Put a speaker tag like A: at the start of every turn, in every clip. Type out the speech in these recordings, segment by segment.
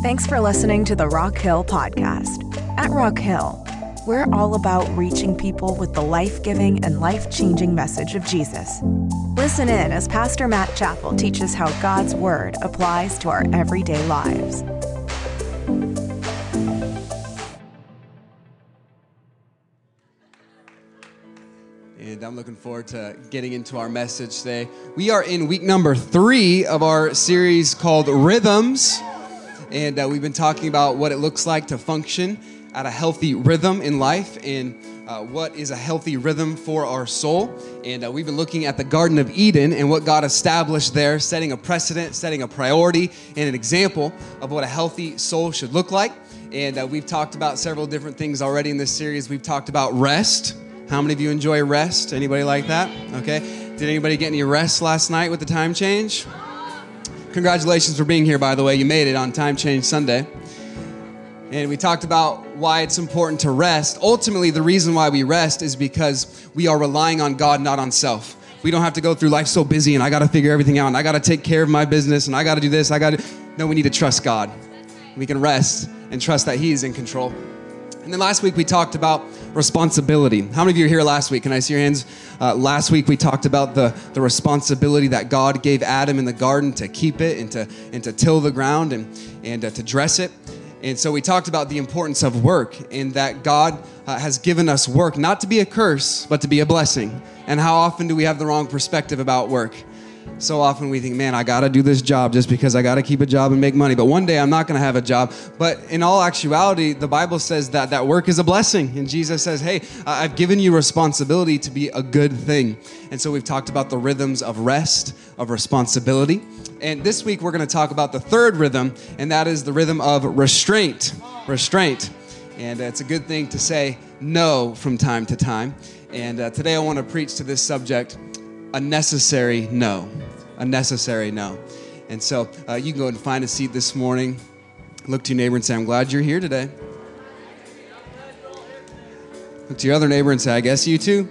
A: Thanks for listening to the Rock Hill Podcast. At Rock Hill, we're all about reaching people with the life giving and life changing message of Jesus. Listen in as Pastor Matt Chappell teaches how God's Word applies to our everyday lives.
B: And I'm looking forward to getting into our message today. We are in week number three of our series called Rhythms. And uh, we've been talking about what it looks like to function at a healthy rhythm in life and uh, what is a healthy rhythm for our soul. And uh, we've been looking at the Garden of Eden and what God established there, setting a precedent, setting a priority, and an example of what a healthy soul should look like. And uh, we've talked about several different things already in this series. We've talked about rest. How many of you enjoy rest? Anybody like that? Okay. Did anybody get any rest last night with the time change? Congratulations for being here, by the way. You made it on Time Change Sunday. And we talked about why it's important to rest. Ultimately, the reason why we rest is because we are relying on God, not on self. We don't have to go through life so busy and I got to figure everything out and I got to take care of my business and I got to do this. I got to. No, we need to trust God. We can rest and trust that He's in control. And then last week we talked about responsibility. How many of you were here last week? Can I see your hands? Uh, last week we talked about the, the responsibility that God gave Adam in the garden to keep it and to, and to till the ground and, and uh, to dress it. And so we talked about the importance of work and that God uh, has given us work not to be a curse, but to be a blessing. And how often do we have the wrong perspective about work? So often we think, man, I got to do this job just because I got to keep a job and make money. But one day I'm not to have a job. But in all actuality, the Bible says that that work is a blessing. And Jesus says, hey, I've given you responsibility to be a good thing. And so we've talked about the rhythms of rest, of responsibility. And this week we're to talk about the third rhythm, and that is the rhythm of restraint. Restraint. And it's a good thing to say no from time to time. And uh, today I want to preach to this subject a necessary no. A necessary no. And so uh, you can go and find a seat this morning. Look to your neighbor and say, I'm glad you're here today. Look to your other neighbor and say, I guess you too.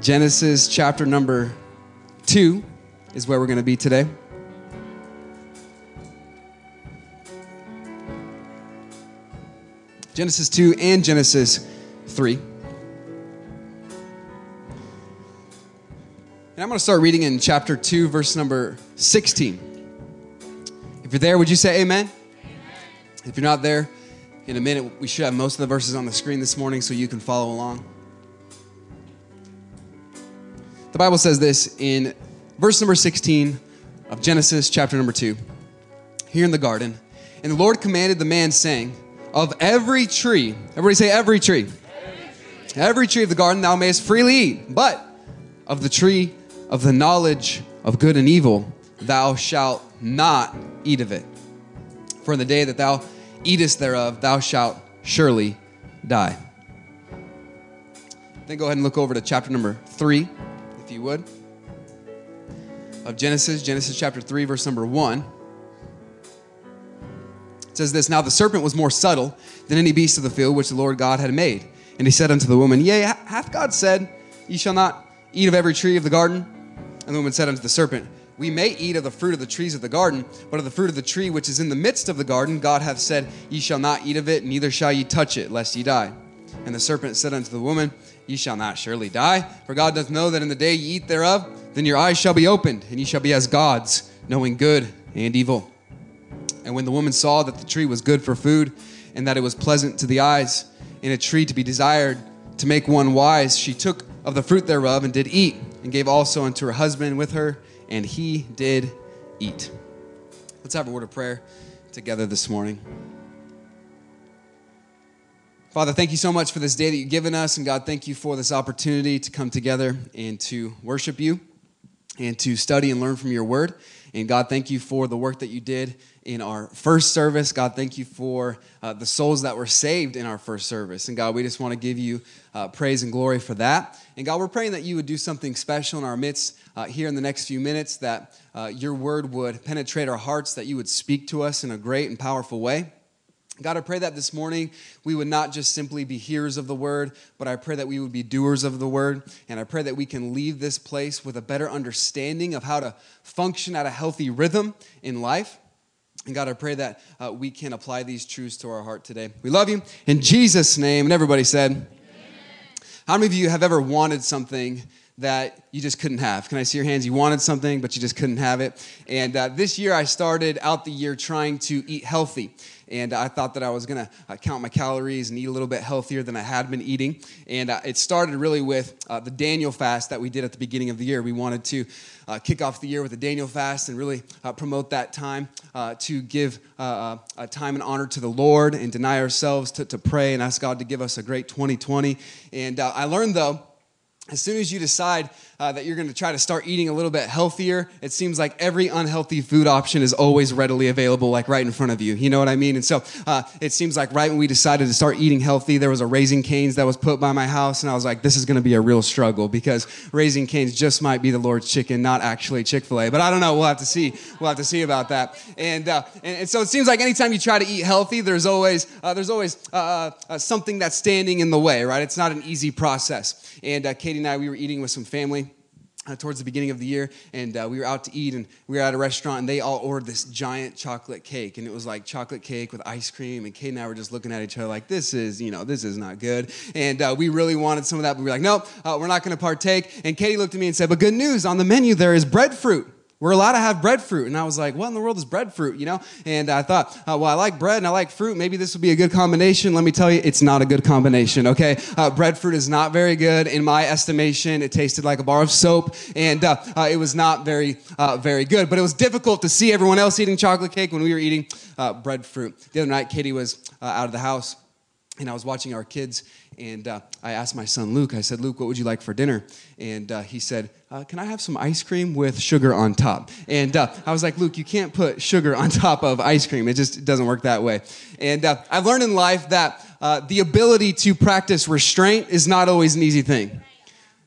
B: Genesis chapter number two is where we're going to be today. Genesis 2 and Genesis 3. Going to start reading in chapter 2, verse number 16. If you're there, would you say amen? amen? If you're not there, in a minute, we should have most of the verses on the screen this morning so you can follow along. The Bible says this in verse number 16 of Genesis chapter number 2. Here in the garden, and the Lord commanded the man, saying, Of every tree, everybody say, every tree. Every tree, every tree of the garden thou mayest freely eat, but of the tree of the knowledge of good and evil, thou shalt not eat of it. For in the day that thou eatest thereof, thou shalt surely die. Then go ahead and look over to chapter number three, if you would, of Genesis, Genesis chapter 3, verse number 1. It says this Now the serpent was more subtle than any beast of the field which the Lord God had made. And he said unto the woman, Yea, hath God said, Ye shall not eat of every tree of the garden? And the woman said unto the serpent, We may eat of the fruit of the trees of the garden, but of the fruit of the tree which is in the midst of the garden, God hath said, Ye shall not eat of it, neither shall ye touch it, lest ye die. And the serpent said unto the woman, Ye shall not surely die, for God doth know that in the day ye eat thereof, then your eyes shall be opened, and ye shall be as gods, knowing good and evil. And when the woman saw that the tree was good for food, and that it was pleasant to the eyes, and a tree to be desired to make one wise, she took of the fruit thereof and did eat and gave also unto her husband with her, and he did eat. Let's have a word of prayer together this morning. Father, thank you so much for this day that you've given us. And God, thank you for this opportunity to come together and to worship you and to study and learn from your word. And God, thank you for the work that you did in our first service. God, thank you for uh, the souls that were saved in our first service. And God, we just want to give you uh, praise and glory for that. And God, we're praying that you would do something special in our midst uh, here in the next few minutes, that uh, your word would penetrate our hearts, that you would speak to us in a great and powerful way. God, I pray that this morning we would not just simply be hearers of the word, but I pray that we would be doers of the word. And I pray that we can leave this place with a better understanding of how to function at a healthy rhythm in life. And God, I pray that uh, we can apply these truths to our heart today. We love you. In Jesus' name. And everybody said, Amen. How many of you have ever wanted something that you just couldn't have? Can I see your hands? You wanted something, but you just couldn't have it. And uh, this year, I started out the year trying to eat healthy and I thought that I was to uh, count my calories and eat a little bit healthier than I had been eating. And uh, it started really with uh, the Daniel fast that we did at the beginning of the year. We wanted to uh, kick off the year with a Daniel fast and really uh, promote that time to give time and honor to the Lord and deny ourselves to, to pray and ask God to give us a great 2020. And I learned, though, as soon as you decide uh, that you're going to try to start eating a little bit healthier, it seems like every unhealthy food option is always readily available, like right in front of you. You know what I mean? And so uh, it seems like right when we decided to start eating healthy, there was a Raising Cane's that was put by my house, and I was like, this is going to be a real struggle because Raising Cane's just might be the Lord's chicken, not actually Chick fil A. But I don't know. We'll have to see. We'll have to see about that. And, uh, and, and, so it seems like anytime you try to eat healthy, there's always, uh, there's always uh, uh, something that's standing in the way, right? It's not an easy process. And Katie and I, we were eating with some family uh, towards the beginning of the year, and uh, we were out to eat, and we were at a restaurant, and they all ordered this giant chocolate cake, and it was like chocolate cake with ice cream, and Kate and I were just looking at each other like, this is, you know, this is not good, and uh, we really wanted some of that, but we were like, nope, uh, we're not going to partake, and Katie looked at me and said, but good news, on the menu there is breadfruit we're allowed to have breadfruit. And I was like, what in the world is breadfruit, you know? And I thought, uh, well, I like bread and I like fruit. Maybe this would be a good combination. Let me tell you, it's not a good combination, okay? Uh, breadfruit is not very good in my estimation. It tasted like a bar of soap and uh, uh it was not very, uh, very good. But it was difficult to see everyone else eating chocolate cake when we were eating uh, breadfruit. The other night, Katie was out of the house and I was watching our kids, and uh, I asked my son Luke, I said, Luke, what would you like for dinner? And uh, he said, uh, Can I have some ice cream with sugar on top? And uh, I was like, Luke, you can't put sugar on top of ice cream. It just doesn't work that way. And uh, I've learned in life that uh, the ability to practice restraint is not always an easy thing.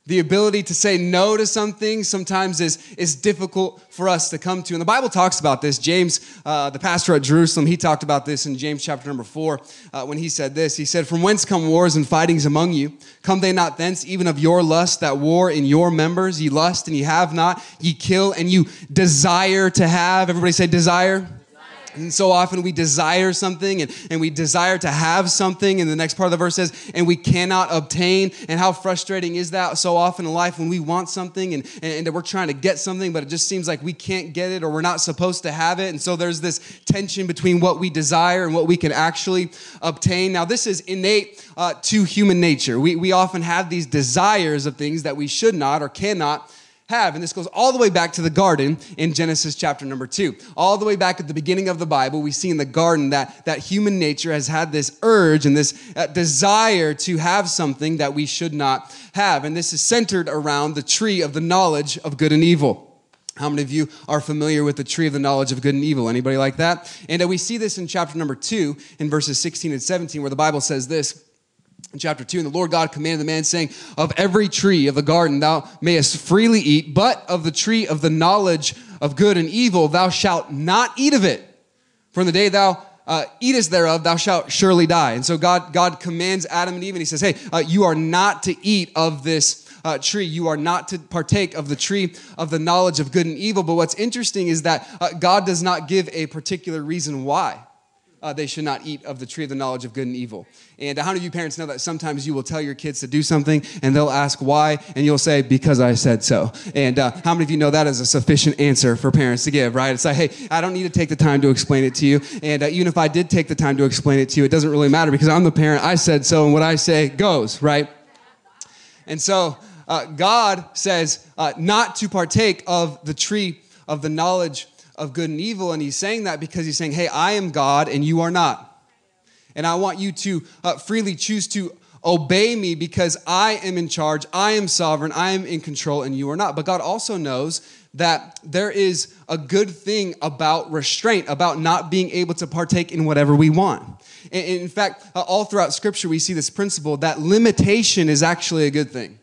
B: The ability to say no to something sometimes is, is difficult for us to come to. And the Bible talks about this. James, uh, the pastor at Jerusalem, he talked about this in James chapter number four uh, when he said this. He said, From whence come wars and fightings among you? Come they not thence, even of your lust, that war in your members? Ye lust and ye have not, ye kill and you desire to have. Everybody say desire. And so often we desire something and, and we desire to have something. And the next part of the verse says, and we cannot obtain. And how frustrating is that so often in life when we want something and, and, and we're trying to get something, but it just seems like we can't get it or we're not supposed to have it. And so there's this tension between what we desire and what we can actually obtain. Now, this is innate uh, to human nature. We, we often have these desires of things that we should not or cannot have. And this goes all the way back to the garden in Genesis chapter number two. All the way back at the beginning of the Bible, we see in the garden that, that human nature has had this urge and this uh, desire to have something that we should not have. And this is centered around the tree of the knowledge of good and evil. How many of you are familiar with the tree of the knowledge of good and evil? Anybody like that? And uh, we see this in chapter number two, in verses 16 and 17, where the Bible says this in chapter 2 and the lord god commanded the man saying of every tree of the garden thou mayest freely eat but of the tree of the knowledge of good and evil thou shalt not eat of it for in the day thou uh, eatest thereof thou shalt surely die and so god god commands adam and eve and he says hey uh, you are not to eat of this uh, tree. You are not to partake of the tree of the knowledge of good and evil. But what's interesting is that uh, God does not give a particular reason why uh, they should not eat of the tree of the knowledge of good and evil. And how many of you parents know that sometimes you will tell your kids to do something and they'll ask why, and you'll say, because I said so. And uh, how many of you know that is a sufficient answer for parents to give, right? It's like, hey, I don't need to take the time to explain it to you. And uh, even if I did take the time to explain it to you, it doesn't really matter because I'm the parent. I said so, and what I say goes, right? And so uh, God says uh, not to partake of the tree of the knowledge of good and evil. And he's saying that because he's saying, hey, I am God and you are not. And I want you to uh, freely choose to obey me because I am in charge, I am sovereign, I am in control, and you are not. But God also knows that there is a good thing about restraint, about not being able to partake in whatever we want. In fact, uh, all throughout Scripture, we see this principle that limitation is actually a good thing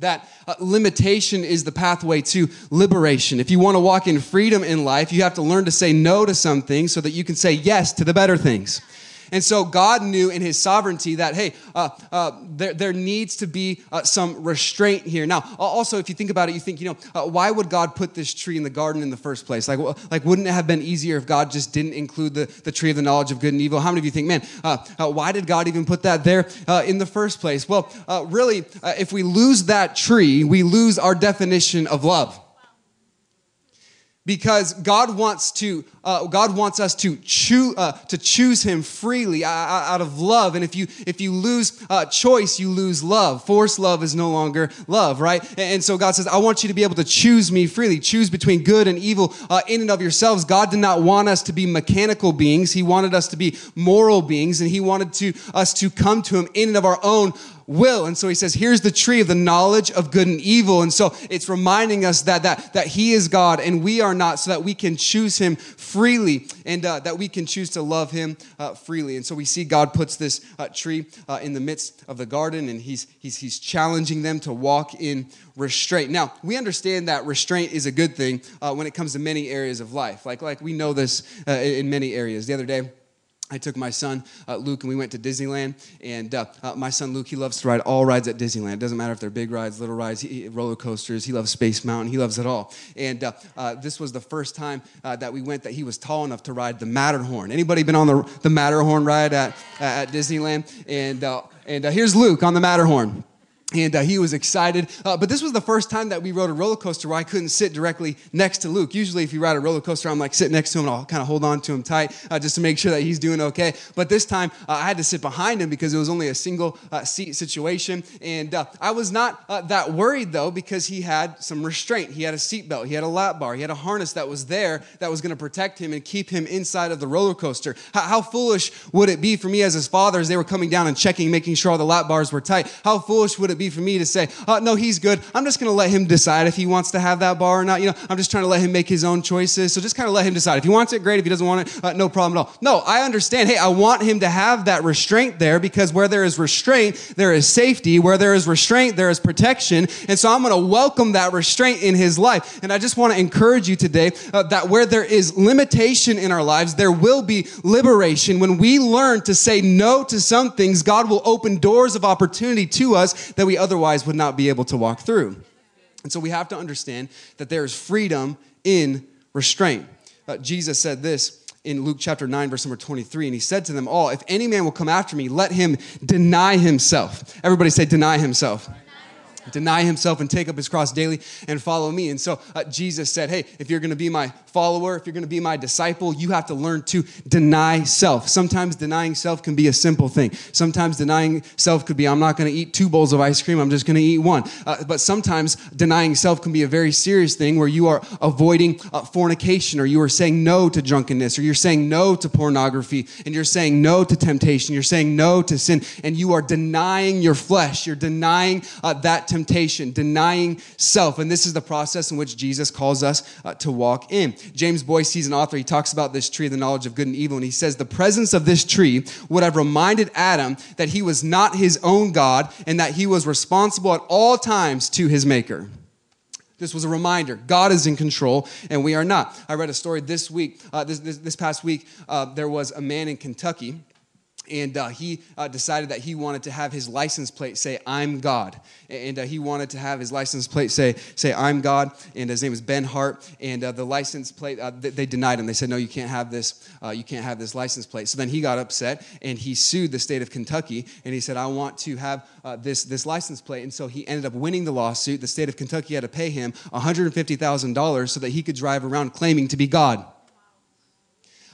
B: that uh, limitation is the pathway to liberation. If you want to walk in freedom in life, you have to learn to say no to some things so that you can say yes to the better things. And so God knew in his sovereignty that, hey, uh, uh, there, there needs to be uh, some restraint here. Now, also, if you think about it, you think, you know, uh, why would God put this tree in the garden in the first place? Like, like wouldn't it have been easier if God just didn't include the, the tree of the knowledge of good and evil? How many of you think, man, uh, uh, why did God even put that there in the first place? Well, really, if we lose that tree, we lose our definition of love because God wants to uh, God wants us to choose uh, to choose Him freely out of love. And if you if you lose uh, choice, you lose love. Forced love is no longer love, right? And so God says, I want you to be able to choose Me freely. Choose between good and evil uh, in and of yourselves. God did not want us to be mechanical beings. He wanted us to be moral beings, and He wanted to us to come to Him in and of our own will. And so he says, here's the tree of the knowledge of good and evil. And so it's reminding us that, that, that he is God and we are not, so that we can choose him freely and uh, that we can choose to love him uh, freely. And so we see God puts this uh, tree uh, in the midst of the garden and he's, he's, he's challenging them to walk in restraint. Now, we understand that restraint is a good thing uh, when it comes to many areas of life. Like, like we know this uh, in many areas. The other day, I took my son uh, Luke and we went to Disneyland. And uh, uh, my son Luke, he loves to ride all rides at Disneyland. It doesn't matter if they're big rides, little rides, he, roller coasters. He loves Space Mountain. He loves it all. And uh, uh, this was the first time uh, that we went that he was tall enough to ride the Matterhorn. Anybody been on the, the Matterhorn ride at, at Disneyland? And, and here's Luke on the Matterhorn and uh, he was excited. Uh, but this was the first time that we rode a roller coaster where I couldn't sit directly next to Luke. Usually, if you ride a roller coaster, I'm like sit next to him and I'll kind of hold on to him tight uh, just to make sure that he's doing okay. But this time, uh, I had to sit behind him because it was only a single uh, seat situation. And uh, I was not that worried though because he had some restraint. He had a seatbelt, he had a lap bar, he had a harness that was there that was going to protect him and keep him inside of the roller coaster. How, how foolish would it be for me as his father as they were coming down and checking, making sure all the lap bars were tight? How foolish would it be for me to say, oh, no, he's good. I'm just going to let him decide if he wants to have that bar or not. You know, I'm just trying to let him make his own choices. So just kind of let him decide. If he wants it, great. If he doesn't want it, uh, no problem at all. No, I understand. Hey, I want him to have that restraint there because where there is restraint, there is safety. Where there is restraint, there is protection. And so I'm going to welcome that restraint in his life. And I just want to encourage you today uh, that where there is limitation in our lives, there will be liberation. When we learn to say no to some things, God will open doors of opportunity to us that we otherwise otherwise would not be able to walk through. And so we have to understand that there is freedom in restraint. Uh, Jesus said this in Luke chapter 9, verse number 23, and he said to them all, If any man will come after me, let him deny himself. Everybody say, deny himself deny himself and take up his cross daily and follow me. And so uh, Jesus said, Hey, if you're going to be my follower, if you're going to be my disciple, you have to learn to deny self. Sometimes denying self can be a simple thing. Sometimes denying self could be, I'm not going to eat two bowls of ice cream, I'm just going to eat one. Uh, but sometimes denying self can be a very serious thing where you are avoiding uh, fornication or you are saying no to drunkenness or you're saying no to pornography and you're saying no to temptation. You're saying no to sin and you are denying your flesh. You're denying uh, that temptation, denying self. And this is the process in which Jesus calls us uh, to walk in. James Boice, he's an author, he talks about this tree, the knowledge of good and evil, and he says the presence of this tree would have reminded Adam that he was not his own God and that he was responsible at all times to his maker. This was a reminder. God is in control, and we are not. I read a story this week, uh, this, this, this, past week. Uh, there was a man in Kentucky and uh, he uh, decided that he wanted to have his license plate say i'm god. And uh, he wanted to have his license plate say say i'm god. And his name was ben hart. And uh, the license plate uh, they denied him. They said no you can't have this uh, you can't have this license plate. So then he got upset and he sued the state of kentucky and he said i want to have this this license plate. And so he ended up winning the lawsuit. The state of kentucky had to pay him $150000 so that he could drive around claiming to be god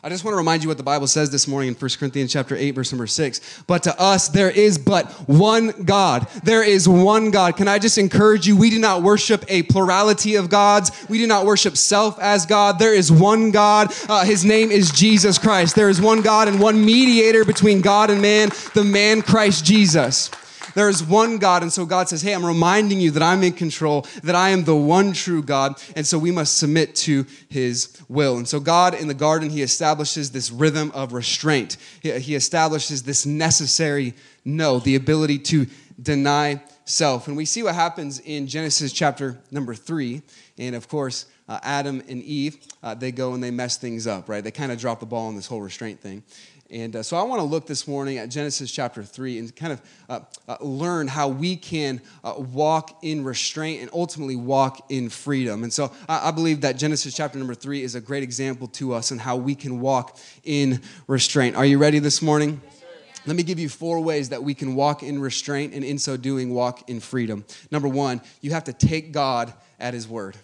B: I just want to remind you what the Bible says this morning in 1 Corinthians chapter 8 verse number 6. But to us there is but one God. There is one God. Can I just encourage you we do not worship a plurality of gods. We do not worship self as God. There is one God. Uh, his name is Jesus Christ. There is one God and one mediator between God and man, the man Christ Jesus. There is one God. And so God says, Hey, I'm reminding you that I'm in control, that I am the one true God. And so we must submit to his will. And so God in the garden, he establishes this rhythm of restraint. He establishes this necessary no, the ability to deny self. And we see what happens in Genesis chapter number three. And of course, uh, Adam and Eve, uh, they go and they mess things up, right? They kind of drop the ball on this whole restraint thing. And uh, so I want to look this morning at Genesis chapter 3 and kind of uh, uh, learn how we can uh, walk in restraint and ultimately walk in freedom. And so I, I believe that Genesis chapter number 3 is a great example to us and how we can walk in restraint. Are you ready this morning? Let me give you four ways that we can walk in restraint and in so doing walk in freedom. Number one, you have to take God at His word.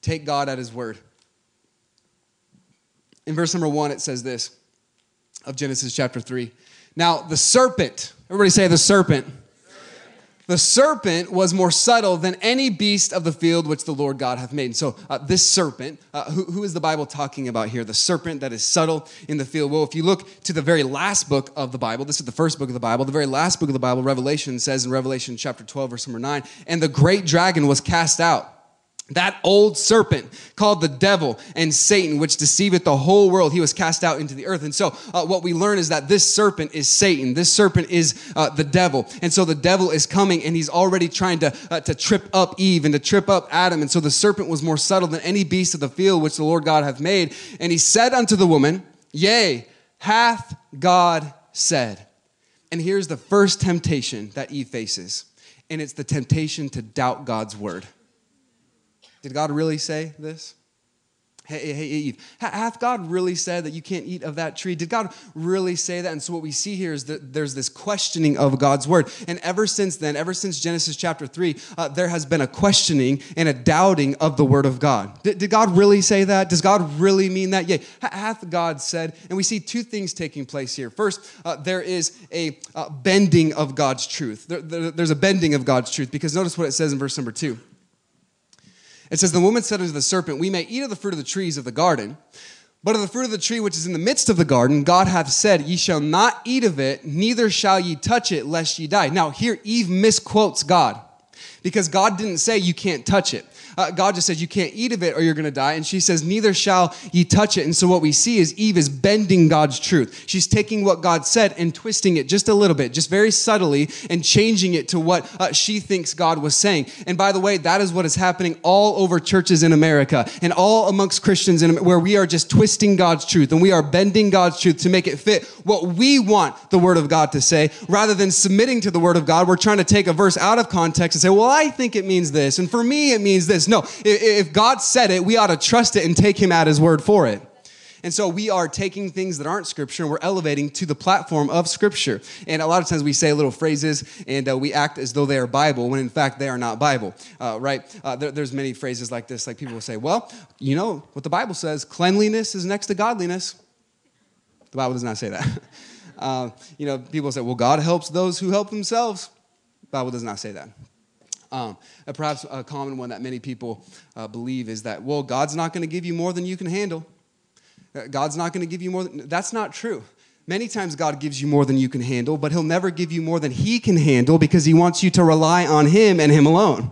B: Take God at His word. In verse number one, it says this of Genesis chapter 3. Now, the serpent, everybody say the serpent. The serpent was more subtle than any beast of the field which the Lord God hath made. And so, uh, this serpent, uh, who, who is the Bible talking about here? The serpent that is subtle in the field. Well, if you look to the very last book of the Bible, this is the first book of the Bible, the very last book of the Bible, Revelation, says in Revelation chapter 12, verse number 9, and the great dragon was cast out that old serpent called the devil and Satan, which deceiveth the whole world, he was cast out into the earth. And so, uh, what we learn is that this serpent is Satan. This serpent is uh, the devil. And so, the devil is coming and he's already trying to, uh, to trip up Eve and to trip up Adam. And so, the serpent was more subtle than any beast of the field which the Lord God hath made. And he said unto the woman, Yea, hath God said. And here's the first temptation that Eve faces, and it's the temptation to doubt God's word. Did God really say this? Hey, hey, Eve, hath God really said that you can't eat of that tree? Did God really say that? And so, what we see here is that there's this questioning of God's word. And ever since then, ever since Genesis chapter 3, uh, there has been a questioning and a doubting of the word of God. Did, did God really say that? Does God really mean that? Yeah, hath God said? And we see two things taking place here. First, uh, there is a uh, bending of God's truth. There, there, there's a bending of God's truth because notice what it says in verse number 2. It says, The woman said unto the serpent, We may eat of the fruit of the trees of the garden, but of the fruit of the tree which is in the midst of the garden, God hath said, Ye shall not eat of it, neither shall ye touch it, lest ye die. Now, here Eve misquotes God because God didn't say you can't touch it. Uh, God just says you can't eat of it or you're going to die. And she says, Neither shall ye touch it. And so what we see is Eve is bending God's truth. She's taking what God said and twisting it just a little bit, just very subtly, and changing it to what uh, she thinks God was saying. And by the way, that is what is happening all over churches in America and all amongst Christians in, where we are just twisting God's truth and we are bending God's truth to make it fit what we want the Word of God to say rather than submitting to the Word of God. We're trying to take a verse out of context and say, Well, I think it means this. And for me, it means this. No, if God said it, we ought to trust it and take Him at His word for it. And so we are taking things that aren't scripture and we're elevating to the platform of scripture. And a lot of times we say little phrases and uh, we act as though they are Bible when in fact they are not Bible, uh, right? Uh, there, there's many phrases like this. Like people will say, well, you know what the Bible says cleanliness is next to godliness. The Bible does not say that. Uh, you know, people say, well, God helps those who help themselves. The Bible does not say that. Um, perhaps a common one that many people uh, believe is that, well, God's not going to give you more than you can handle. Uh, God's not going to give you more. Than, that's not true. Many times God gives you more than you can handle, but He'll never give you more than He can handle because He wants you to rely on Him and Him alone.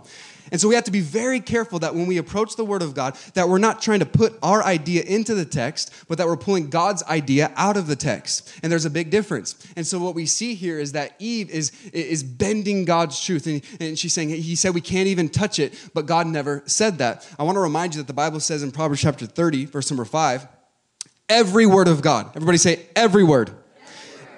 B: And so we have to be very careful that when we approach the Word of God, that we're not trying to put our idea into the text, but that we're pulling God's idea out of the text. And there's a big difference. And so what we see here is that Eve is, is bending God's truth. And, and she's saying, He said we can't even touch it, but God never said that. I want to remind you that the Bible says in Proverbs chapter 30, verse number 5, every word of God, everybody say, every word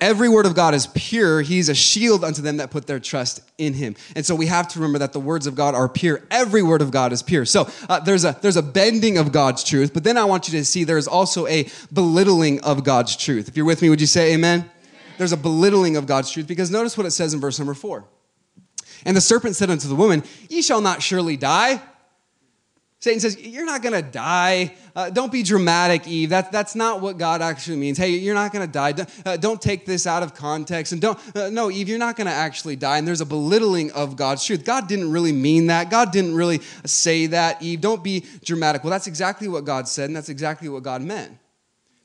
B: every word of God is pure. He's a shield unto them that put their trust in him. And so we have to remember that the words of God are pure. Every word of God is pure. So uh, there's a there's a bending of God's truth, but then I want you to see there's also a belittling of God's truth. If you're with me, would you say amen? amen? There's a belittling of God's truth because notice what it says in verse number 4. And the serpent said unto the woman, Ye shall not surely die. Satan says, You're not going to die. Uh, don't be dramatic, Eve. That, that's not what God actually means. Hey, you're not going to die. Don't, uh, don't, take this out of context. And don't, uh, no, Eve, you're not going to actually die. And there's a belittling of God's truth. God didn't really mean that. God didn't really say that, Eve. Don't be dramatic. Well, that's exactly what God said, and that's exactly what God meant.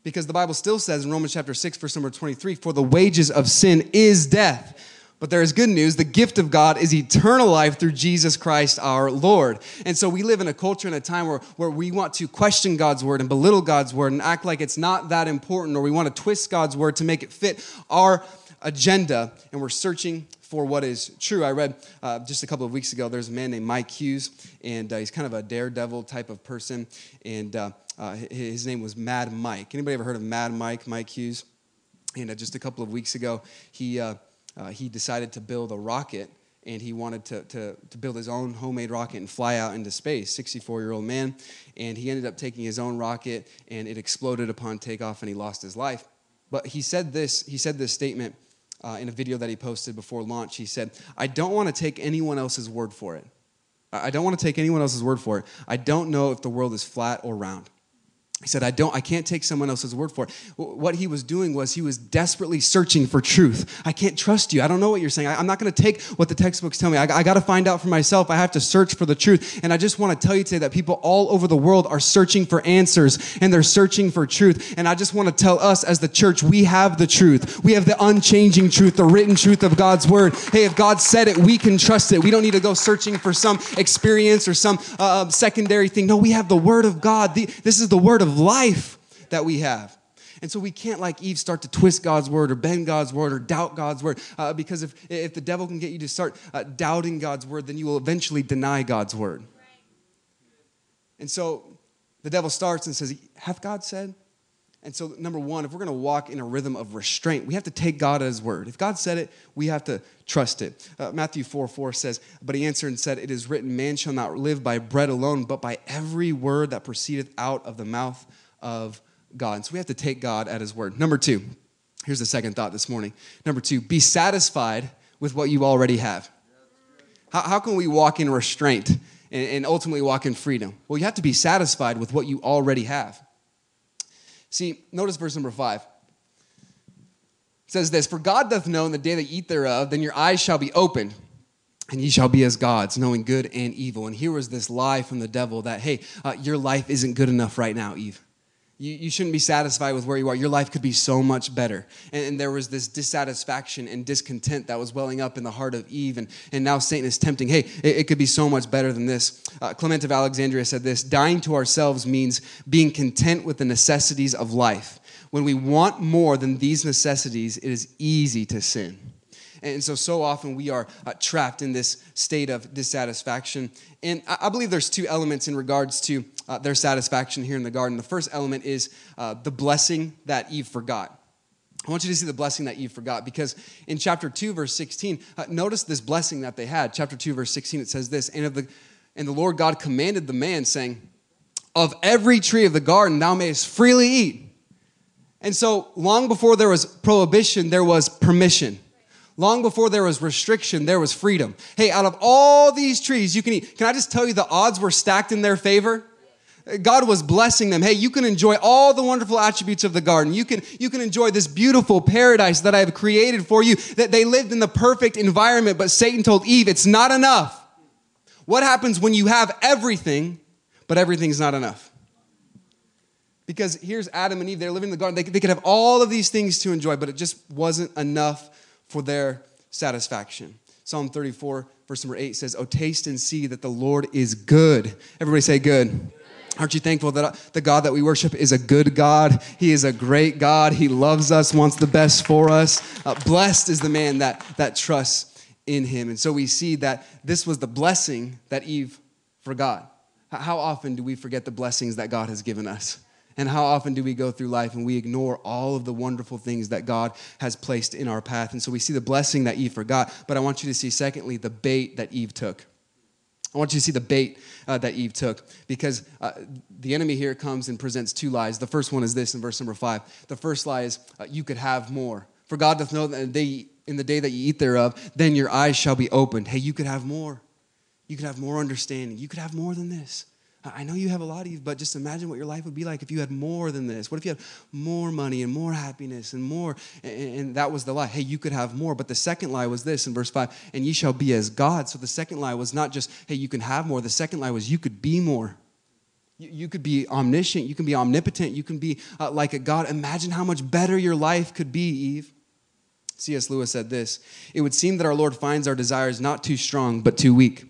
B: Because the Bible still says in Romans chapter 6, verse number 23, for the wages of sin is death. But there is good news. The gift of God is eternal life through Jesus Christ our Lord. And so we live in a culture and a time where, where we want to question God's word and belittle God's word and act like it's not that important, or we want to twist God's word to make it fit our agenda. And we're searching for what is true. I read uh, just a couple of weeks ago, there's a man named Mike Hughes, and uh, he's kind of a daredevil type of person, and uh, uh his name was Mad Mike. Anybody ever heard of Mad Mike, Mike Hughes? And uh, just a couple of weeks ago, he, uh, he decided to build a rocket and he wanted to, to, to, build his own homemade rocket and fly out into space 64 year old man and he ended up taking his own rocket and it exploded upon takeoff and he lost his life but he said this he said this statement uh, in a video that he posted before launch. He said, I don't want to take anyone else's word for it. I don't want to take anyone else's word for it. I don't know if the world is flat or round. He said, I don't, I can't take someone else's word for it. What he was doing was he was desperately searching for truth. I can't trust you. I don't know what you're saying. I, am not going to take what the textbooks tell me. I, I got to find out for myself. I have to search for the truth. And I just want to tell you today that people all over the world are searching for answers and they're searching for truth. And I just want to tell us as the church, we have the truth. We have the unchanging truth, the written truth of God's word. Hey, if God said it, we can trust it. We don't need to go searching for some experience or some uh, secondary thing. No, we have the word of God. The, this is the word of of life that we have. And so we can't, like Eve, start to twist God's word or bend God's word or doubt God's word. Uh, because if, if the devil can get you to start uh, doubting God's word, then you will eventually deny God's word. And so the devil starts and says, Hath God said? And so, number one, if we're going to walk in a rhythm of restraint, we have to take God at His word. If God said it, we have to trust it. Uh, Matthew 4 4 says, But he answered and said, It is written, Man shall not live by bread alone, but by every word that proceedeth out of the mouth of God. And so we have to take God at His word. Number two, here's the second thought this morning. Number two, be satisfied with what you already have. How, how can we walk in restraint and, and ultimately walk in freedom? Well, you have to be satisfied with what you already have. See, notice verse number five. It says this For God doth know in the day that ye eat thereof, then your eyes shall be opened, and ye shall be as gods, knowing good and evil. And here was this lie from the devil that, hey, uh, your life isn't good enough right now, Eve. You, you shouldn't be satisfied with where you are. Your life could be so much better. And, and, there was this dissatisfaction and discontent that was welling up in the heart of Eve. And, and now Satan is tempting, hey, it, it could be so much better than this. Uh, Clement of Alexandria said this dying to ourselves means being content with the necessities of life. When we want more than these necessities, it is easy to sin. And so, so often we are uh, trapped in this state of dissatisfaction. And I, I believe there's two elements in regards to uh, their satisfaction here in the garden. The first element is uh, the blessing that Eve forgot. I want you to see the blessing that Eve forgot because in chapter 2, verse 16, uh, notice this blessing that they had. Chapter 2, verse 16, it says this And, of the, and the Lord God commanded the man, saying, Of every tree of the garden thou mayest freely eat. And so, long before there was prohibition, there was permission. Long before there was restriction, there was freedom. Hey, out of all these trees you can eat, can I just tell you the odds were stacked in their favor? God was blessing them. Hey, you can enjoy all the wonderful attributes of the garden. You can, you can enjoy this beautiful paradise that I have created for you. That they lived in the perfect environment, but Satan told Eve, it's not enough. What happens when you have everything, but everything's not enough? Because here's Adam and Eve, they're living in the garden. They, they could have all of these things to enjoy, but it just wasn't enough for their satisfaction. Psalm 34, verse number 8 says, Oh, taste and see that the Lord is good. Everybody say, Good. Aren't you thankful that the God that we worship is a good God? He is a great God. He loves us, wants the best for us. Uh, blessed is the man that, that trusts in him. And so we see that this was the blessing that Eve forgot. How often do we forget the blessings that God has given us? And how often do we go through life and we ignore all of the wonderful things that God has placed in our path? And so we see the blessing that Eve forgot, but I want you to see, secondly, the bait that Eve took. I want you to see the bait uh, that Eve took because uh, the enemy here comes and presents two lies. The first one is this in verse number five. The first lie is, uh, You could have more. For God doth know that in the day that you eat thereof, then your eyes shall be opened. Hey, you could have more. You could have more understanding. You could have more than this. I know you have a lot of you, but just imagine what your life would be like if you had more than this. What if you had more money and more happiness and more? And, that was the lie. Hey, you could have more. But the second lie was this in verse 5 and ye shall be as God. So the second lie was not just, hey, you can have more. The second lie was you could be more. You, could be omniscient. You can be omnipotent. You can be uh, like a God. Imagine how much better your life could be, Eve. C.S. Lewis said this It would seem that our Lord finds our desires not too strong, but too weak.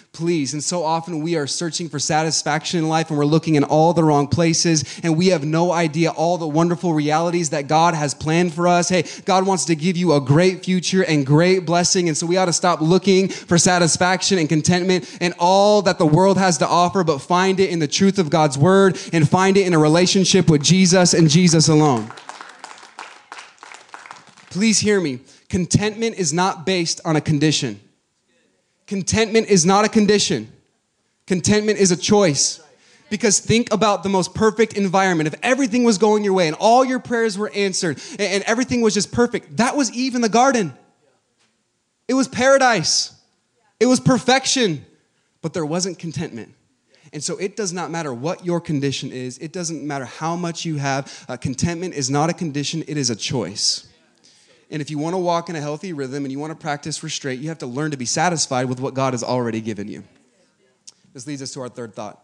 B: pleased. And so often we are searching for satisfaction in life and we're looking in all the wrong places and we have no idea all the wonderful realities that God has planned for us. Hey, God wants to give you a great future and great blessing. And so we ought to stop looking for satisfaction and contentment in all that the world has to offer, but find it in the truth of God's word and find it in a relationship with Jesus and Jesus alone. Please hear me. Contentment is not based on a condition. Contentment is not a condition, contentment is a choice. Because think about the most perfect environment. If everything was going your way and all your prayers were answered and everything was just perfect, that was Eve in the garden. It was paradise, it was perfection, but there wasn't contentment. And so it does not matter what your condition is, it doesn't matter how much you have. Uh, contentment is not a condition, it is a choice. And if you want to walk in a healthy rhythm and you want to practice restraint, you have to learn to be satisfied with what God has already given you. This leads us to our third thought.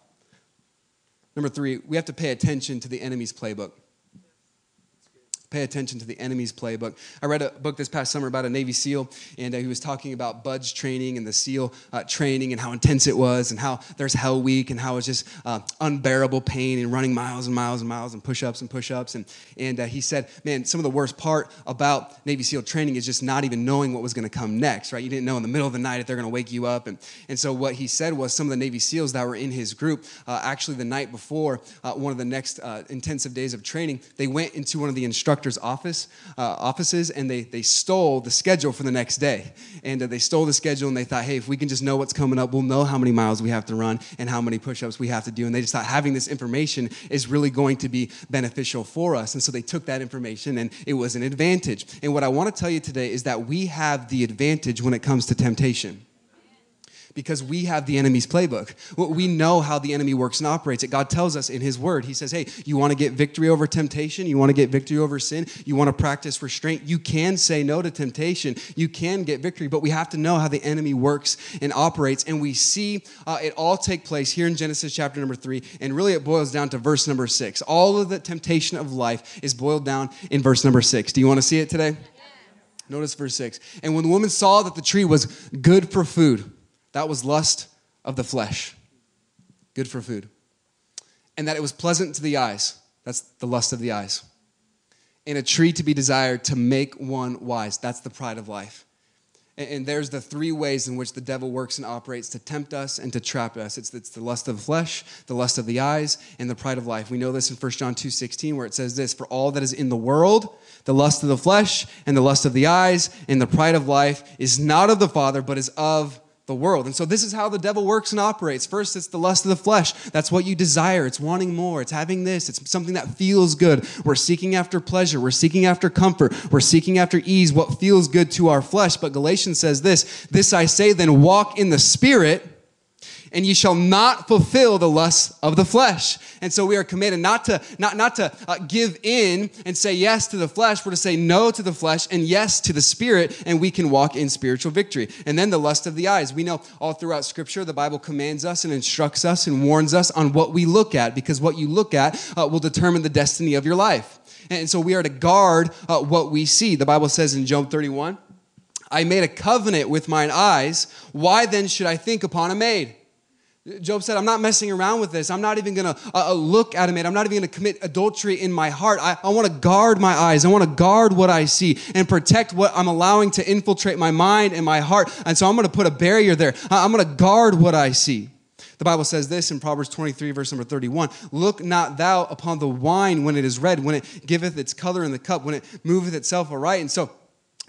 B: Number three, we have to pay attention to the enemy's playbook pay attention to the enemy's playbook. I read a book this past summer about a Navy SEAL, and uh, he was talking about BUD/S training and the SEAL uh, training and how intense it was, and how there's Hell Week, and how it's just uh, unbearable pain and running miles and miles and miles and push ups and push ups. And, and uh, he said, Man, some of the worst part about Navy SEAL training is just not even knowing what was going to come next, right? You didn't know in the middle of the night if they're going to wake you up. And, and so what he said was some of the Navy SEALs that were in his group, uh, actually the night before uh, one of the next intensive days of training, they went into one of the instructors instructor's office, uh, offices, and they, they stole the schedule for the next day. And uh, they stole the schedule, and they thought, hey, if we can just know what's coming up, we'll know how many miles we have to run and how many push ups we have to do. And they just thought having this information is really going to be beneficial for us. And so they took that information, and it was an advantage. And what I want to tell you today is that we have the advantage when it comes to temptation because we have the enemy's playbook. We know how the enemy works and operates it. God tells us in His Word, He says, Hey, you want to get victory over temptation? You want to get victory over sin? You want to practice restraint? You can say no to temptation. You can get victory, but we have to know how the enemy works and operates. And we see uh, it all take place here in Genesis chapter number three. And really, it boils down to verse number six. All of the temptation of life is boiled down in verse number six. Do you want to see it today? Notice verse 6. And when the woman saw that the tree was good for food, that was lust of the flesh, good for food. And that it was pleasant to the eyes. That's the lust of the eyes. And a tree to be desired to make one wise. That's the pride of life. And there's the three ways in which the devil works and operates to tempt us and to trap us. It's, it's the lust of the flesh, the lust of the eyes, and the pride of life. We know this in 1 John 2 16, where it says this For all that is in the world, the lust of the flesh, and the lust of the eyes, and the pride of life is not of the Father, but is of the world. And so this is how the devil works and operates. First, it's the lust of the flesh. That's what you desire. It's wanting more. It's having this. It's something that feels good. We're seeking after pleasure. We're seeking after comfort. We're seeking after ease, what feels good to our flesh. But Galatians says this, this I say then walk in the spirit and ye shall not fulfill the lusts of the flesh. And so we are commanded not to not not to uh, give in and say yes to the flesh. We're to say no to the flesh and yes to the spirit, and we can walk in spiritual victory. And then the lust of the eyes. We know all throughout Scripture the Bible commands us and instructs us and warns us on what we look at, because what you look at uh, will determine the destiny of your life. And so we are to guard uh, what we see. The Bible says in Job 31. I made a covenant with mine eyes. Why then should I think upon a maid? Job said, I'm not messing around with this. I'm not even going to uh, uh, look at him. I'm not even going to commit adultery in my heart. I, I want to guard my eyes. I want to guard what I see and protect what I'm allowing to infiltrate my mind and my heart. And so I'm going to put a barrier there. I'm going to guard what I see. The Bible says this in Proverbs 23, verse number 31 Look not thou upon the wine when it is red, when it giveth its color in the cup, when it moveth itself aright. And so,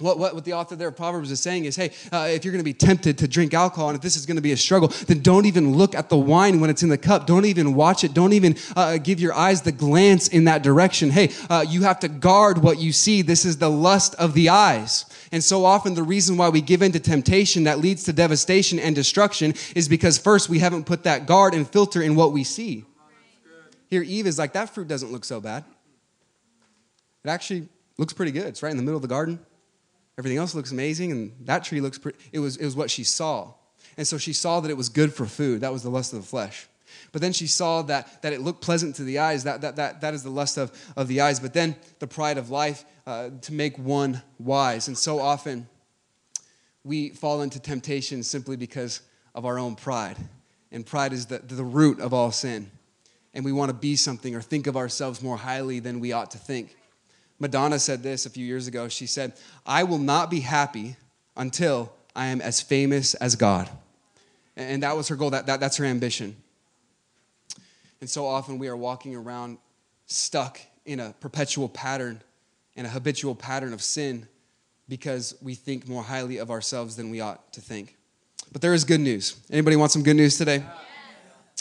B: what, what, what, the author there of Proverbs is saying is, hey, uh, if you're going to be tempted to drink alcohol and if this is going to be a struggle, then don't even look at the wine when it's in the cup. Don't even watch it. Don't even uh, give your eyes the glance in that direction. Hey, uh, you have to guard what you see. This is the lust of the eyes. And so often, the reason why we give in to temptation that leads to devastation and destruction is because first we haven't put that guard and filter in what we see. Here, Eve is like, that fruit doesn't look so bad. It actually looks pretty good. It's right in the middle of the garden. Everything else looks amazing, and that tree looks pretty. It was, it was what she saw. And so she saw that it was good for food. That was the lust of the flesh. But then she saw that, that it looked pleasant to the eyes. That, that, that, that is the lust of, of the eyes. But then the pride of life uh, to make one wise. And so often we fall into temptation simply because of our own pride. And pride is the, the root of all sin. And we want to be something or think of ourselves more highly than we ought to think. Madonna said this a few years ago. She said, I will not be happy until I am as famous as God. And that was her goal, that, that, that's her ambition. And so often we are walking around stuck in a perpetual pattern and a habitual pattern of sin because we think more highly of ourselves than we ought to think. But there is good news. Anybody want some good news today?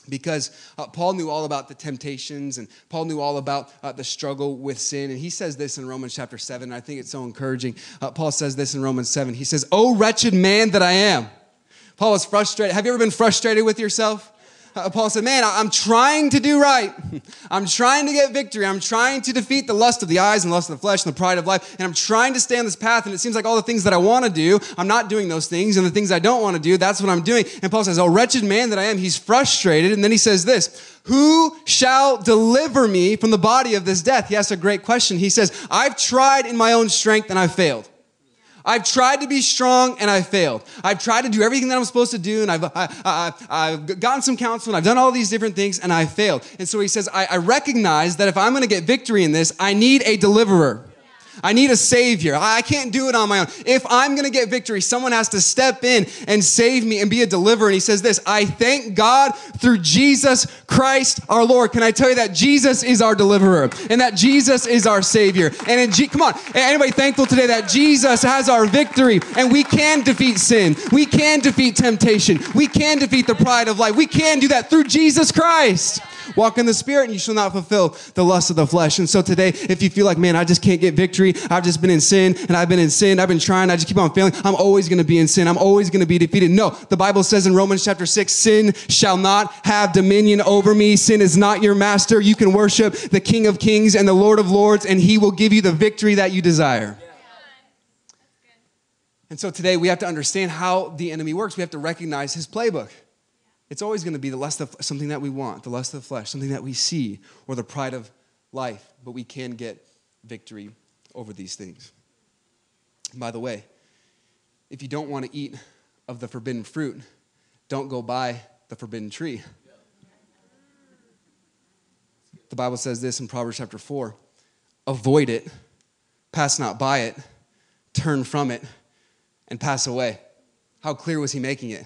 B: Because uh, Paul knew all about the temptations and Paul knew all about uh, the struggle with sin. And he says this in Romans chapter 7. And I think it's so encouraging. Uh, Paul says this in Romans 7. He says, Oh, wretched man that I am. Paul was frustrated. Have you ever been frustrated with yourself? Uh, Paul said, Man, I'm trying to do right. I'm trying to get victory. I'm trying to defeat the lust of the eyes and lust of the flesh and the pride of life. And I'm trying to stay on this path. And it seems like all the things that I want to do, I'm not doing those things. And the things I don't want to do, that's what I'm doing. And Paul says, Oh, wretched man that I am. He's frustrated. And then he says this Who shall deliver me from the body of this death? He asks a great question. He says, I've tried in my own strength and I've failed. I've tried to be strong and I failed. I've tried to do everything that I'm supposed to do and I've, I, have gotten some counsel and I've done all these different things and I failed. And so he says, I, I recognize that if I'm going to get victory in this, I need a deliverer. I need a savior. I can't do it on my own. If I'm going to get victory, someone has to step in and save me and be a deliverer. And he says this I thank God through Jesus Christ our Lord. Can I tell you that Jesus is our deliverer and that Jesus is our savior? And in G- come on, anybody thankful today that Jesus has our victory and we can defeat sin, we can defeat temptation, we can defeat the pride of life, we can do that through Jesus Christ. Walk in the Spirit, and you shall not fulfill the lust of the flesh. And so today, if you feel like, man, I just can't get victory, I've just been in sin, and I've been in sin, I've been trying, I just keep on failing, I'm always going to be in sin, I'm always going to be defeated. No, the Bible says in Romans chapter 6, sin shall not have dominion over me. Sin is not your master. You can worship the King of Kings and the Lord of Lords, and he will give you the victory that you desire. And so today we have to understand how the enemy works. We have to recognize his playbook. It's always going to be the lust of something that we want, the lust of the flesh, something that we see, or the pride of life. But we can get victory over these things. And by the way, if you don't want to eat of the forbidden fruit, don't go by the forbidden tree. The Bible says this in Proverbs chapter 4 avoid it, pass not by it, turn from it, and pass away. How clear was he making it?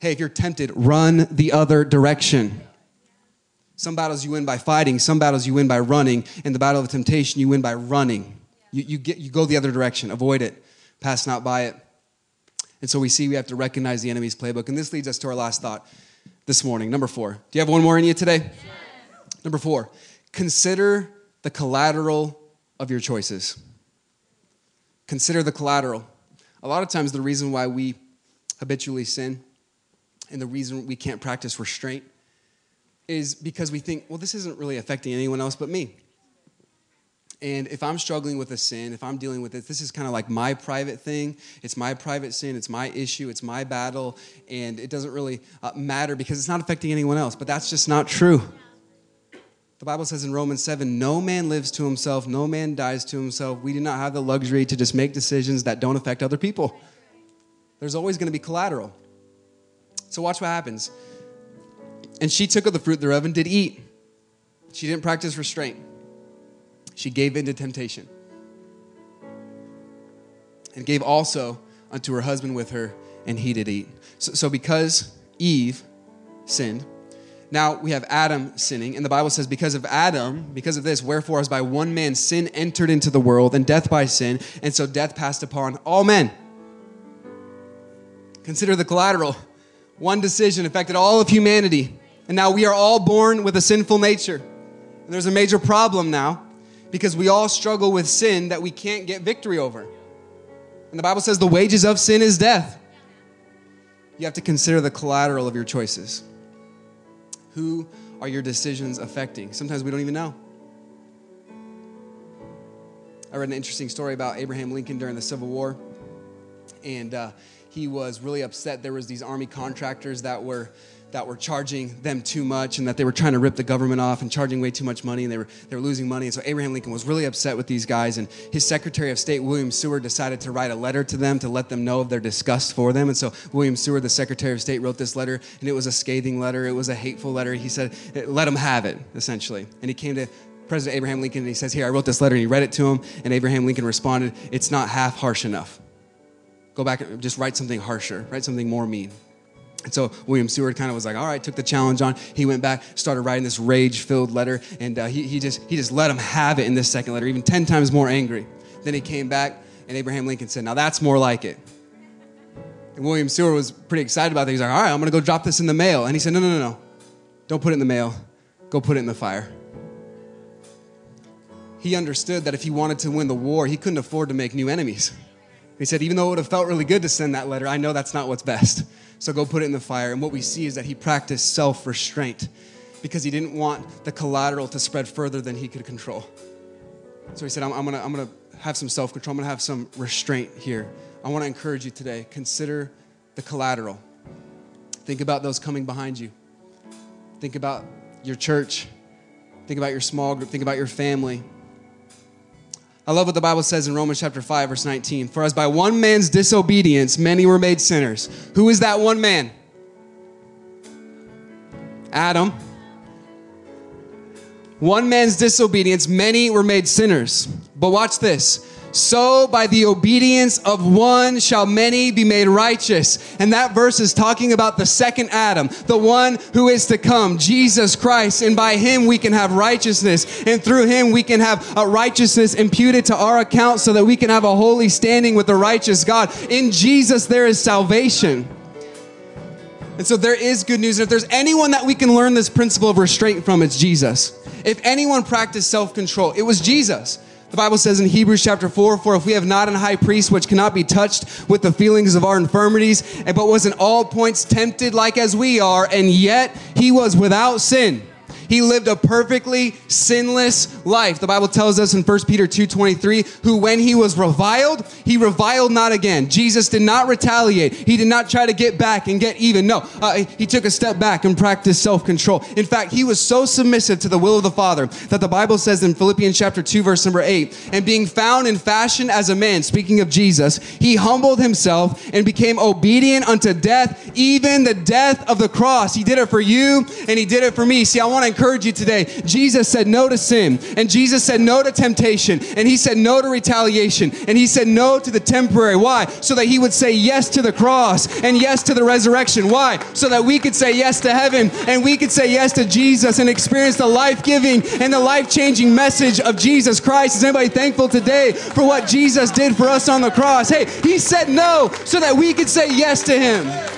B: Hey, if you're tempted, run the other direction. Some battles you win by fighting, some battles you win by running. In the battle of temptation, you win by running. You, you, get, you go the other direction, avoid it, pass not by it. And so we see we have to recognize the enemy's playbook. And this leads us to our last thought this morning. Number four. Do you have one more in you today? Yes. Number four. Consider the collateral of your choices. Consider the collateral. A lot of times, the reason why we habitually sin and the reason we can't practice restraint is because we think, well, this isn't really affecting anyone else but me. And if I'm struggling with a sin, if I'm dealing with it, this is kind of like my private thing. It's my private sin. It's my issue. It's my battle. And it doesn't really uh, matter because it's not affecting anyone else. But that's just not true. The Bible says in Romans 7 no man lives to himself, no man dies to himself. We do not have the luxury to just make decisions that don't affect other people. There's always going to be collateral. So watch what happens. And she took of the fruit thereof and did eat. She didn't practice restraint. She gave in to temptation. And gave also unto her husband with her, and he did eat. So, so because Eve sinned, now we have Adam sinning, and the Bible says, because of Adam, because of this, wherefore, as by one man sin entered into the world, and death by sin, and so death passed upon all men. Consider the collateral. One decision affected all of humanity. And now we are all born with a sinful nature. And there's a major problem now because we all struggle with sin that we can't get victory over. And the Bible says the wages of sin is death. You have to consider the collateral of your choices. Who are your decisions affecting? Sometimes we don't even know. I read an interesting story about Abraham Lincoln during the Civil War. And uh, he was really upset there was these army contractors that were that were charging them too much and that they were trying to rip the government off and charging way too much money and they were, they were losing money. And so Abraham Lincoln was really upset with these guys. And his Secretary of State, William Seward, decided to write a letter to them to let them know of their disgust for them. And so William Seward, the Secretary of State, wrote this letter and it was a scathing letter. It was a hateful letter. He said, let them have it, essentially. And he came to President Abraham Lincoln and he says, Here, I wrote this letter. And he read it to him. And Abraham Lincoln responded, It's not half harsh enough. Go back and just write something harsher, write something more mean. And so William Seward kind of was like, all right, took the challenge on. He went back, started writing this rage-filled letter, and uh, he, he, just, he just let him have it in this second letter, even 10 times more angry. Then he came back, and Abraham Lincoln said, now that's more like it. And William Seward was pretty excited about that. He's like, all right, I'm going to go drop this in the mail. And he said, no, no, no, no. Don't put it in the mail. Go put it in the fire. He understood that if he wanted to win the war, he couldn't afford to make new enemies. He said, even though it would have felt really good to send that letter, I know that's not what's best. So go put it in the fire. And what we see is that he practiced self restraint because he didn't want the collateral to spread further than he could control. So he said, I'm, I'm going to I'm gonna have some self control, I'm going to have some restraint here. I want to encourage you today consider the collateral. Think about those coming behind you. Think about your church. Think about your small group. Think about your family. I love what the Bible says in Romans chapter 5, verse 19. For as by one man's disobedience many were made sinners. Who is that one man? Adam. One man's disobedience, many were made sinners. But watch this. So by the obedience of one shall many be made righteous. And that verse is talking about the second Adam, the one who is to come, Jesus Christ. And by him we can have righteousness. And through him we can have a righteousness imputed to our account so that we can have a holy standing with the righteous God. In Jesus there is salvation. And so there is good news. And if there's anyone that we can learn this principle of restraint from, it's Jesus. If anyone practiced self control, it was Jesus. The Bible says in Hebrews chapter 4, for if we have not an high priest which cannot be touched with the feelings of our infirmities, but was in all points tempted like as we are, and yet he was without sin. He lived a perfectly sinless life. The Bible tells us in 1 Peter 2:23, who when he was reviled, he reviled not again. Jesus did not retaliate. He did not try to get back and get even. No, uh, he took a step back and practiced self-control. In fact, he was so submissive to the will of the Father that the Bible says in Philippians chapter 2 verse number 8, and being found in fashion as a man, speaking of Jesus, he humbled himself and became obedient unto death, even the death of the cross. He did it for you and he did it for me. See, I want to encourage you today. Jesus said no to sin, and Jesus said no to temptation, and he said no to retaliation, and he said no to the temporary. Why? So that he would say yes to the cross and yes to the resurrection. Why? So that we could say yes to heaven and we could say yes to Jesus and experience the life giving and the life changing message of Jesus Christ. Is anybody thankful today for what Jesus did for us on the cross? Hey, he said no so that we could say yes to him.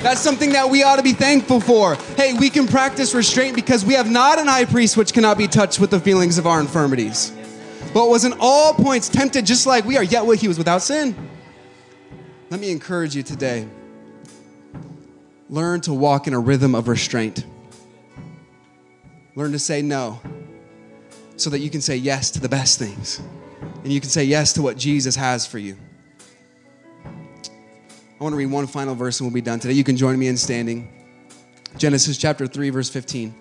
B: That's something that we ought to be thankful for. Hey, we can practice restraint because we have not an high priest which cannot be touched with the feelings of our infirmities, but was in all points tempted just like we are, yet he was without sin. Let me encourage you today. Learn to walk in a rhythm of restraint. Learn to say no so that you can say yes to the best things and you can say yes to what Jesus has for you. I want to read one final verse and we'll be done today. You can join me in standing. Genesis chapter 3, verse 15.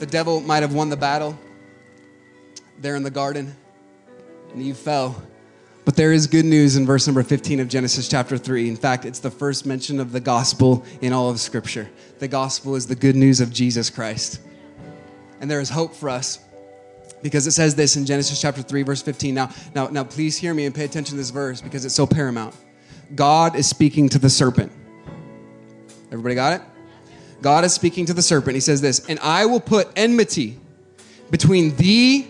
B: The devil might have won the battle there in the garden, and you fell. But there is good news in verse number 15 of Genesis chapter 3. In fact, it's the first mention of the gospel in all of Scripture. The gospel is the good news of Jesus Christ. And there is hope for us because it says this in Genesis chapter 3 verse 15. Now now now please hear me and pay attention to this verse because it's so paramount. God is speaking to the serpent. Everybody got it? God is speaking to the serpent. He says this, "And I will put enmity between thee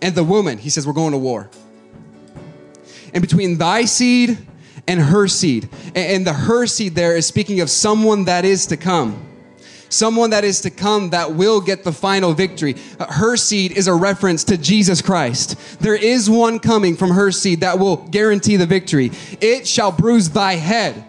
B: and the woman." He says we're going to war. And between thy seed and her seed. And the her seed there is speaking of someone that is to come someone that is to come that will get the final victory. Uh, her seed is a reference to Jesus Christ. There is one coming from her seed that will guarantee the victory. It shall bruise thy head.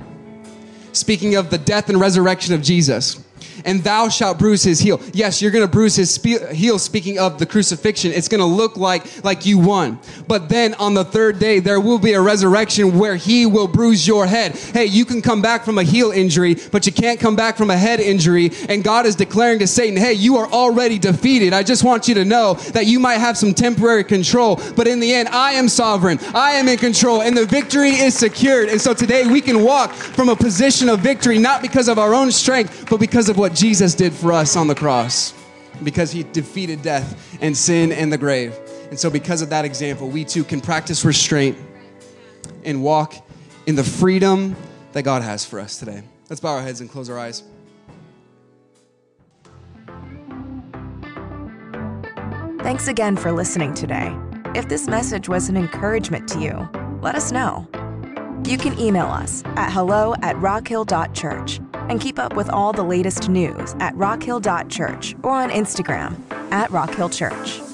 B: Speaking of the death and resurrection of Jesus. And thou shalt bruise his heel. Yes, you're going to bruise his spe- heel, speaking of the crucifixion. It's going to look like, like you won. But then on the third day, there will be a resurrection where he will bruise your head. Hey, you can come back from a heel injury, but you can't come back from a head injury. And God is declaring to Satan, hey, you are already defeated. I just want you to know that you might have some temporary control, but in the end, I am sovereign. I am in control, and the victory is secured. And so today we can walk from a position of victory, not because of our own strength, but because of what Jesus did for us on the cross, because he defeated death and sin and the grave. And so, because of that example, we too can practice restraint and walk in the freedom that God has for us today. Let's bow our heads and close our eyes.
A: Thanks again for listening today. If this message was an encouragement to you, let us know. You can email us at hello at rockhill.church and keep up with all the latest news at rockhill.church or on Instagram at rockhillchurch.